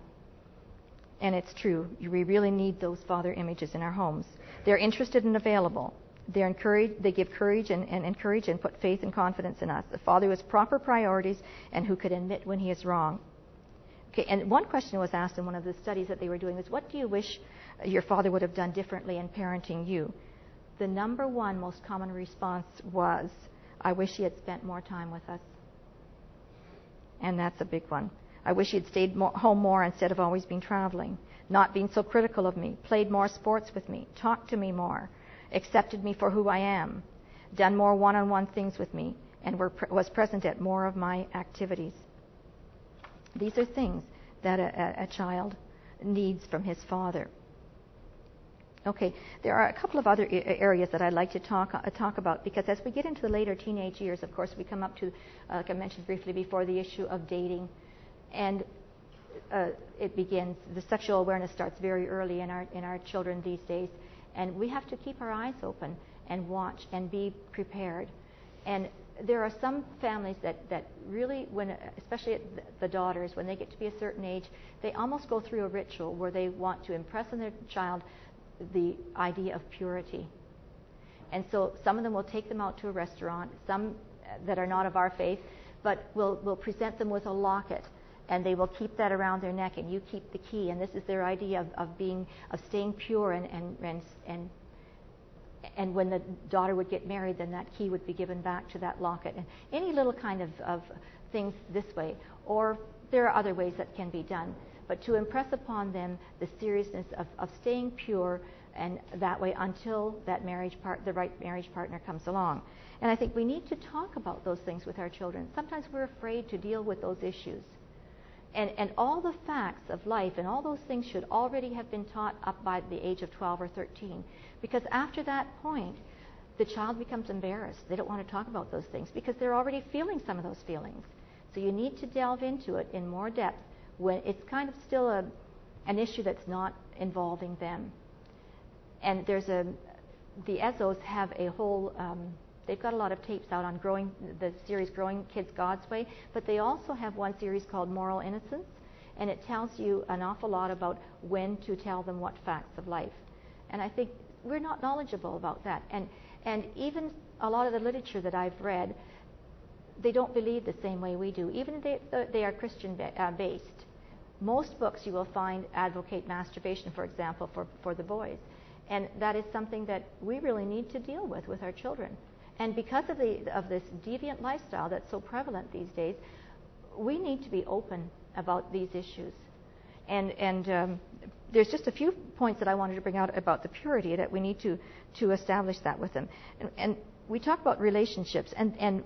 And it's true. We really need those father images in our homes. They're interested and available. They're they give courage and, and encourage and put faith and confidence in us. A father has proper priorities and who could admit when he is wrong. Okay, and one question was asked in one of the studies that they were doing was, what do you wish your father would have done differently in parenting you? The number one most common response was, I wish he had spent more time with us. And that's a big one. I wish he had stayed more, home more instead of always being traveling, not being so critical of me, played more sports with me, talked to me more, accepted me for who I am, done more one on one things with me, and were, was present at more of my activities. These are things that a, a, child needs from his father. Okay, there are a couple of other areas that I'd like to talk, uh, talk about because as we get into the later teenage years, of course, we come up to, uh, like I mentioned briefly before, the issue of dating. And uh, it begins, the sexual awareness starts very early in our, in our children these days. And we have to keep our eyes open and watch and be prepared. And there are some families that, that really, when, especially the daughters, when they get to be a certain age, they almost go through a ritual where they want to impress on their child the idea of purity. And so some of them will take them out to a restaurant, some that are not of our faith, but will will present them with a locket and they will keep that around their neck, and you keep the key. And this is their idea of, of being of staying pure and and and and and when the daughter would get married, then that key would be given back to that locket. And any little kind of, of things this way, or there are other ways that can be done. But to impress upon them the seriousness of, of staying pure and that way until that marriage part, the right marriage partner comes along. And I think we need to talk about those things with our children. Sometimes we're afraid to deal with those issues. And, and all the facts of life and all those things should already have been taught up by the age of 12 or 13. Because after that point, the child becomes embarrassed. They don't want to talk about those things because they're already feeling some of those feelings. So you need to delve into it in more depth when it's kind of still a, an issue that's not involving them. And there's a, the Ezzos have a whole um, They've got a lot of tapes out on growing the series Growing Kids God's Way, but they also have one series called Moral Innocence, and it tells you an awful lot about when to tell them what facts of life. And I think we're not knowledgeable about that. And and even a lot of the literature that I've read, they don't believe the same way we do, even they, they are Christian uh, based. Most books you will find advocate masturbation, for example, for, for the boys. And that is something that we really need to deal with with our children And because of, the, of this deviant lifestyle that's so prevalent these days, we need to be open about these issues. And, and um, there's just a few points that I wanted to bring out about the purity that we need to, to establish that with them. And, and we talk about relationships, and, and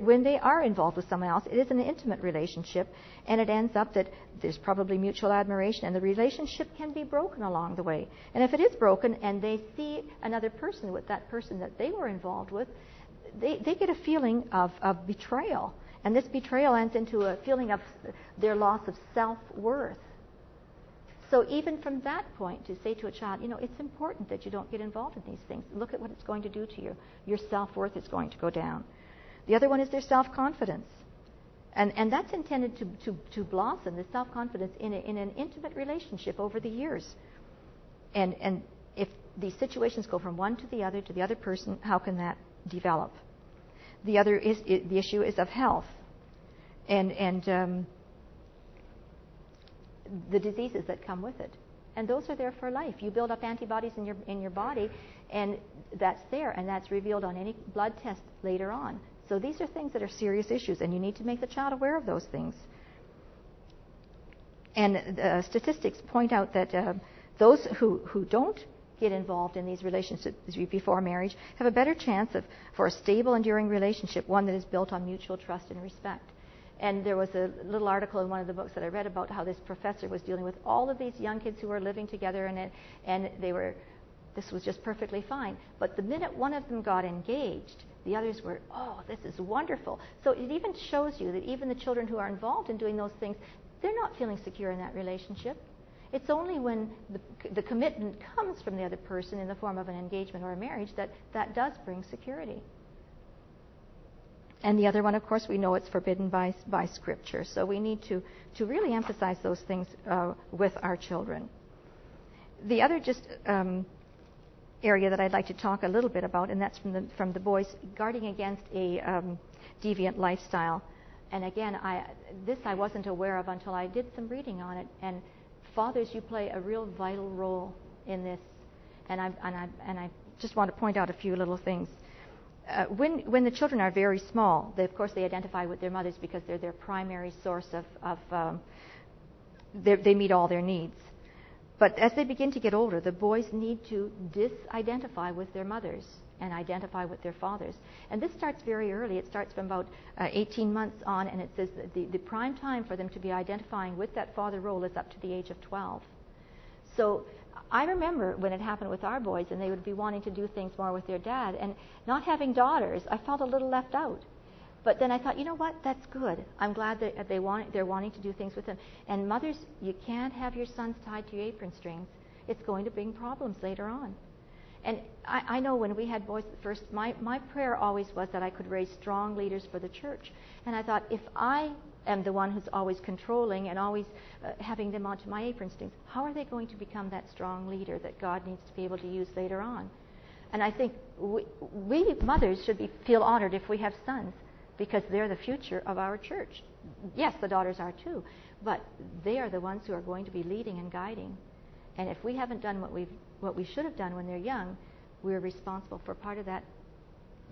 when they are involved with someone else, it is an intimate relationship, and it ends up that there's probably mutual admiration, and the relationship can be broken along the way. And if it is broken, and they see another person with that person that they were involved with, they, they get a feeling of, of betrayal. And this betrayal ends into a feeling of their loss of self worth. So, even from that point, to say to a child, you know, it's important that you don't get involved in these things. Look at what it's going to do to you. Your self worth is going to go down. The other one is their self confidence. And, and that's intended to, to, to blossom, the self confidence, in, in an intimate relationship over the years. And, and if these situations go from one to the other to the other person, how can that develop? The other is the issue is of health, and and um, the diseases that come with it, and those are there for life. You build up antibodies in your in your body, and that's there, and that's revealed on any blood test later on. So these are things that are serious issues, and you need to make the child aware of those things. And uh, statistics point out that uh, those who, who don't get involved in these relationships before marriage have a better chance of, for a stable, enduring relationship, one that is built on mutual trust and respect. And there was a little article in one of the books that I read about how this professor was dealing with all of these young kids who were living together, and, it, and they were, this was just perfectly fine. But the minute one of them got engaged, the others were, oh, this is wonderful. So it even shows you that even the children who are involved in doing those things, they're not feeling secure in that relationship. It's only when the, the commitment comes from the other person in the form of an engagement or a marriage that that does bring security. And the other one, of course, we know it's forbidden by, by Scripture. So we need to, to really emphasize those things uh, with our children. The other just um, area that I'd like to talk a little bit about, and that's from the, from the boys guarding against a um, deviant lifestyle. And again, I, this I wasn't aware of until I did some reading on it. And fathers, you play a real vital role in this. And I, and I, and I just want to point out a few little things. Uh, when, when the children are very small, they, of course, they identify with their mothers because they're their primary source of, of um, they meet all their needs. But as they begin to get older, the boys need to disidentify with their mothers and identify with their fathers. And this starts very early. It starts from about uh, 18 months on, and it says the, the prime time for them to be identifying with that father role is up to the age of 12. So I remember when it happened with our boys, and they would be wanting to do things more with their dad, and not having daughters, I felt a little left out. But then I thought, you know what? That's good. I'm glad that they want, they're wanting to do things with them. And mothers, you can't have your sons tied to your apron strings. It's going to bring problems later on. And I, I know when we had boys at first, my, my prayer always was that I could raise strong leaders for the church. And I thought, if I am the one who's always controlling and always uh, having them onto my apron strings, how are they going to become that strong leader that God needs to be able to use later on? And I think we, we mothers should be, feel honored if we have sons because they're the future of our church. Yes, the daughters are too, but they are the ones who are going to be leading and guiding. And if we haven't done what we what we should have done when they're young, we're responsible for part of that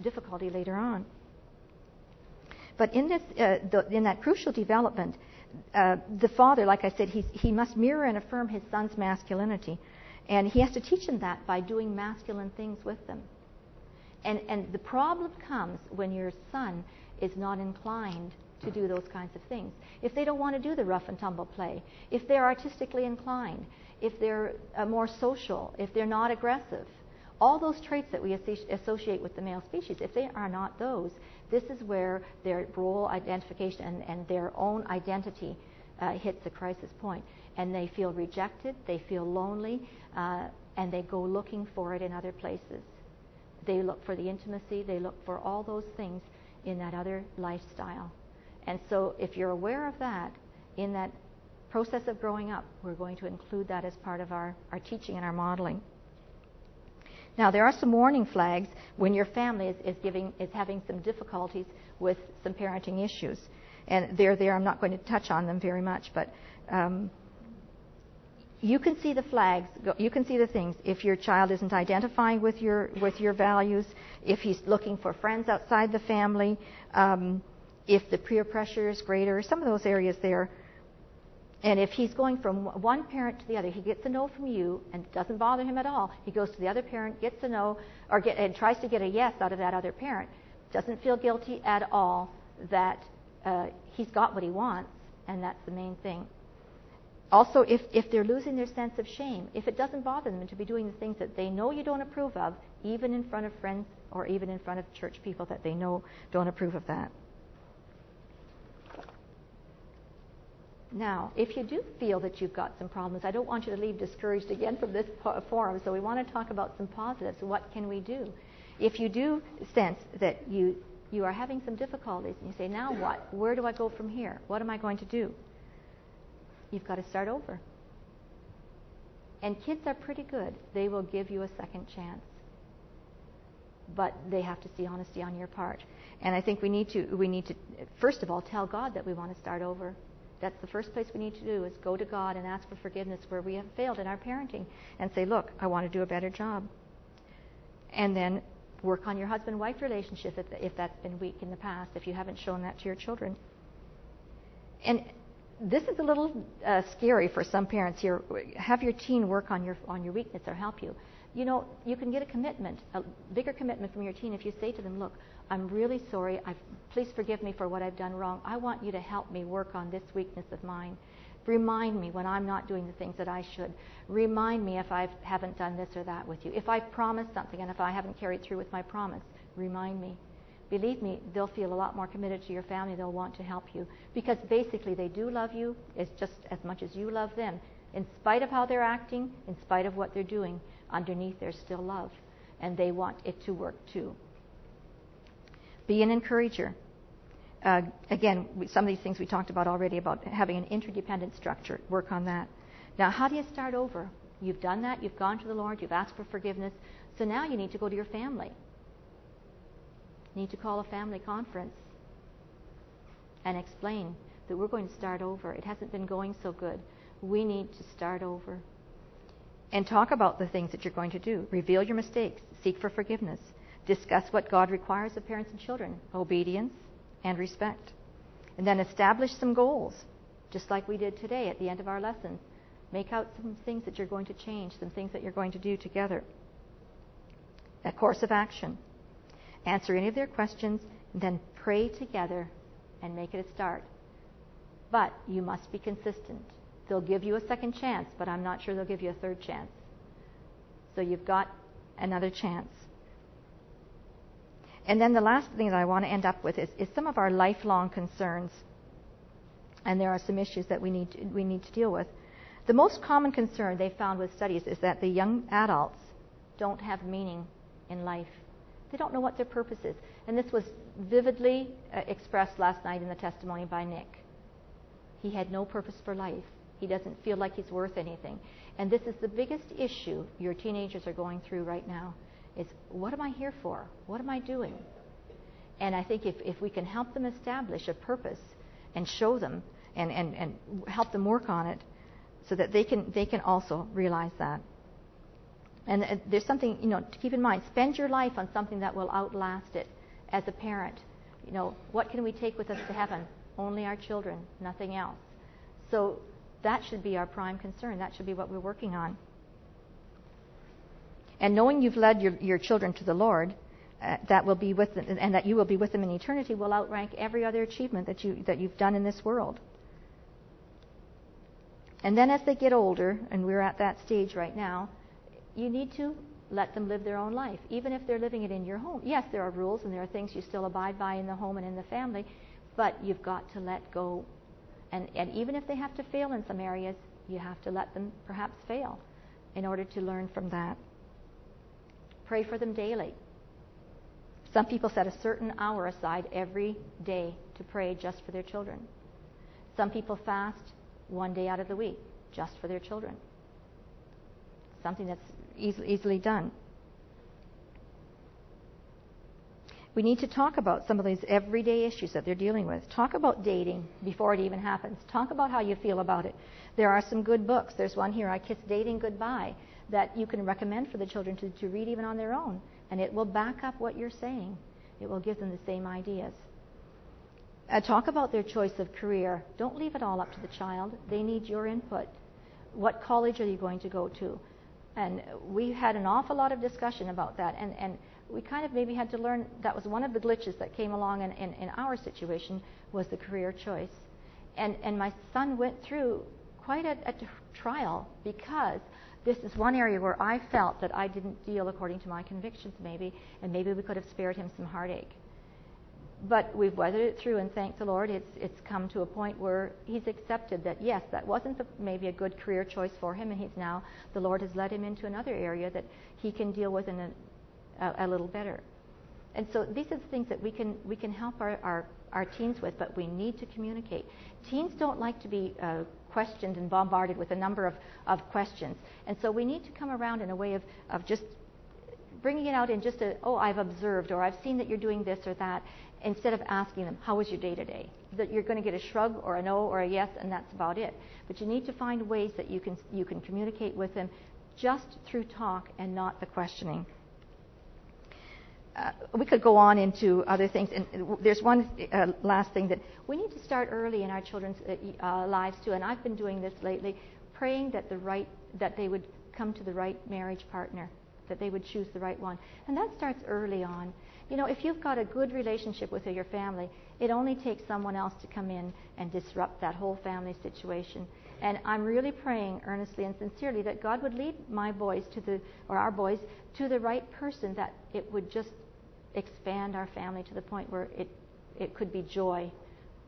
difficulty later on. But in this, uh, the, in that crucial development, uh, the father, like I said, he, he must mirror and affirm his son's masculinity, and he has to teach them that by doing masculine things with them. And and the problem comes when your son is not inclined to do those kinds of things. If they don't want to do the rough and tumble play, if they're artistically inclined, if they're uh, more social, if they're not aggressive, all those traits that we associate with the male species, if they are not those, this is where their role identification and, and their own identity uh, hits a crisis point. And they feel rejected, they feel lonely, uh, and they go looking for it in other places. They look for the intimacy, they look for all those things in that other lifestyle. And so, if you're aware of that in that process of growing up, we're going to include that as part of our, our teaching and our modeling. Now, there are some warning flags when your family is, is, giving, is having some difficulties with some parenting issues. And they're there. I'm not going to touch on them very much, but um, you can see the flags, you can see the things. If your child isn't identifying with your with your values, if he's looking for friends outside the family, um, if the peer pressure is greater, some of those areas there. And if he's going from one parent to the other, he gets a no from you and it doesn't bother him at all. He goes to the other parent, gets a no, or get, and tries to get a yes out of that other parent. Doesn't feel guilty at all that uh, he's got what he wants, and that's the main thing. Also, if, if they're losing their sense of shame, if it doesn't bother them to be doing the things that they know you don't approve of, even in front of friends or even in front of church people that they know don't approve of that. Now, if you do feel that you've got some problems, I don't want you to leave discouraged again from this forum, so we want to talk about some positives. What can we do? If you do sense that you, you are having some difficulties and you say, now what? Where do I go from here? What am I going to do? You've got to start over. And kids are pretty good. They will give you a second chance. But they have to see honesty on your part. And I think we need to we need to first of all tell God that we want to start over. That's the first place we need to do is go to God and ask for forgiveness where we have failed in our parenting and say, "Look, I want to do a better job." And then work on your husband-wife relationship if, if that's been weak in the past, if you haven't shown that to your children. And this is a little uh, scary for some parents here. Have your teen work on your on your weakness or help you. You know, you can get a commitment, a bigger commitment from your teen if you say to them, "Look, I'm really sorry. I've, please forgive me for what I've done wrong. I want you to help me work on this weakness of mine. Remind me when I'm not doing the things that I should. Remind me if I haven't done this or that with you. If I promised something and if I haven't carried through with my promise, remind me." Believe me, they'll feel a lot more committed to your family. They'll want to help you because basically they do love you as just as much as you love them. In spite of how they're acting, in spite of what they're doing, underneath there's still love, and they want it to work too. Be an encourager. Uh, again, some of these things we talked about already about having an interdependent structure. Work on that. Now, how do you start over? You've done that. You've gone to the Lord. You've asked for forgiveness. So now you need to go to your family need to call a family conference and explain that we're going to start over. It hasn't been going so good. We need to start over. And talk about the things that you're going to do. Reveal your mistakes. Seek for forgiveness. Discuss what God requires of parents and children obedience and respect. And then establish some goals, just like we did today at the end of our lesson. Make out some things that you're going to change, some things that you're going to do together. A course of action answer any of their questions, and then pray together and make it a start. But you must be consistent. They'll give you a second chance, but I'm not sure they'll give you a third chance. So you've got another chance. And then the last thing that I want to end up with is, is some of our lifelong concerns. And there are some issues that we need to, we need to deal with. The most common concern they found with studies is that the young adults don't have meaning in life. They don't know what their purpose is. And this was vividly uh, expressed last night in the testimony by Nick. He had no purpose for life. He doesn't feel like he's worth anything. And this is the biggest issue your teenagers are going through right now is what am I here for? What am I doing? And I think if, if we can help them establish a purpose and show them and, and, and help them work on it so that they can, they can also realize that. And uh, there's something, you know, to keep in mind. Spend your life on something that will outlast it as a parent. You know, what can we take with us to heaven? Only our children, nothing else. So that should be our prime concern. That should be what we're working on. And knowing you've led your, your children to the Lord, uh, that will be with them, and that you will be with them in eternity, will outrank every other achievement that you that you've done in this world. And then as they get older, and we're at that stage right now, you need to let them live their own life, even if they're living it in your home. Yes, there are rules and there are things you still abide by in the home and in the family, but you've got to let go. And, and even if they have to fail in some areas, you have to let them perhaps fail in order to learn from that. Pray for them daily. Some people set a certain hour aside every day to pray just for their children. Some people fast one day out of the week just for their children. Something that's easily, easily done. We need to talk about some of these everyday issues that they're dealing with. Talk about dating before it even happens. Talk about how you feel about it. There are some good books. There's one here, I Kiss Dating Goodbye, that you can recommend for the children to, to read even on their own. And it will back up what you're saying, it will give them the same ideas. Uh, talk about their choice of career. Don't leave it all up to the child. They need your input. What college are you going to go to? And we had an awful lot of discussion about that. And, and we kind of maybe had to learn that was one of the glitches that came along in, in, in our situation was the career choice. And, and my son went through quite a, a trial because this is one area where I felt that I didn't deal according to my convictions, maybe, and maybe we could have spared him some heartache but we've weathered it through, and thank the Lord, it's it's come to a point where he's accepted that yes, that wasn't the, maybe a good career choice for him, and he's now the Lord has led him into another area that he can deal with in a, a, a little better. And so these are the things that we can we can help our, our our teens with, but we need to communicate. Teens don't like to be uh, questioned and bombarded with a number of, of questions. And so we need to come around in a way of, of just bringing it out in just a, oh, I've observed, or I've seen that you're doing this or that, instead of asking them, how was your day today? That you're going to get a shrug or a no or a yes, and that's about it. But you need to find ways that you can, you can communicate with them just through talk and not the questioning. Uh, we could go on into other things. And there's one uh, last thing that we need to start early in our children's uh, uh, lives too. And I've been doing this lately, praying that the right that they would come to the right marriage partner, that they would choose the right one, and that starts early on. You know, if you've got a good relationship with your family, it only takes someone else to come in and disrupt that whole family situation. And I'm really praying earnestly and sincerely that God would lead my boys to the, or our boys, to the right person that it would just expand our family to the point where it, it could be joy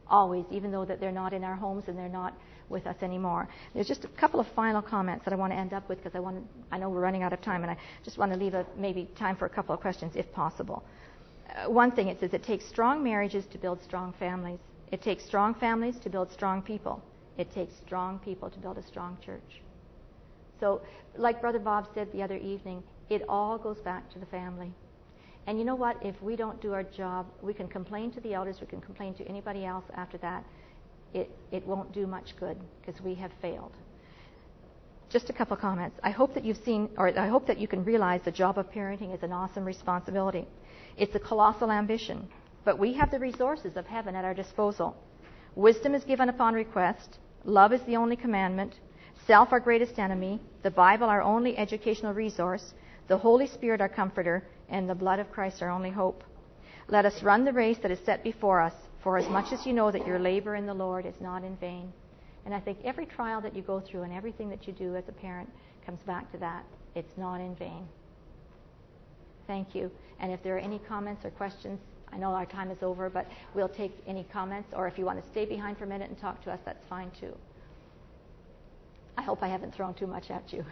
always, even though that they're not in our homes and they're not with us anymore. There's just a couple of final comments that I want to end up with because I want I know we're running out of time and I just want to leave a, maybe time for a couple of questions if possible uh, one thing it says it takes strong marriages to build strong families. It takes strong families to build strong people. It takes strong people to build a strong church. So, like Brother Bob said the other evening, it all goes back to the family. And you know what? If we don't do our job, we can complain to the elders, we can complain to anybody else after that. It, it won't do much good because we have failed. Just a couple comments. I hope that you've seen, or I hope that you can realize the job of parenting is an awesome responsibility. It's a colossal ambition, but we have the resources of heaven at our disposal. Wisdom is given upon request. Love is the only commandment. Self, our greatest enemy. The Bible, our only educational resource. The Holy Spirit, our comforter. And the blood of Christ, our only hope. Let us run the race that is set before us, for as much as you know that your labor in the Lord is not in vain. And I think every trial that you go through and everything that you do as a parent comes back to that. It's not in vain. Thank you. And if there are any comments or questions, I know our time is over, but we'll take any comments, or if you want to stay behind for a minute and talk to us, that's fine too. I hope I haven't thrown too much at you.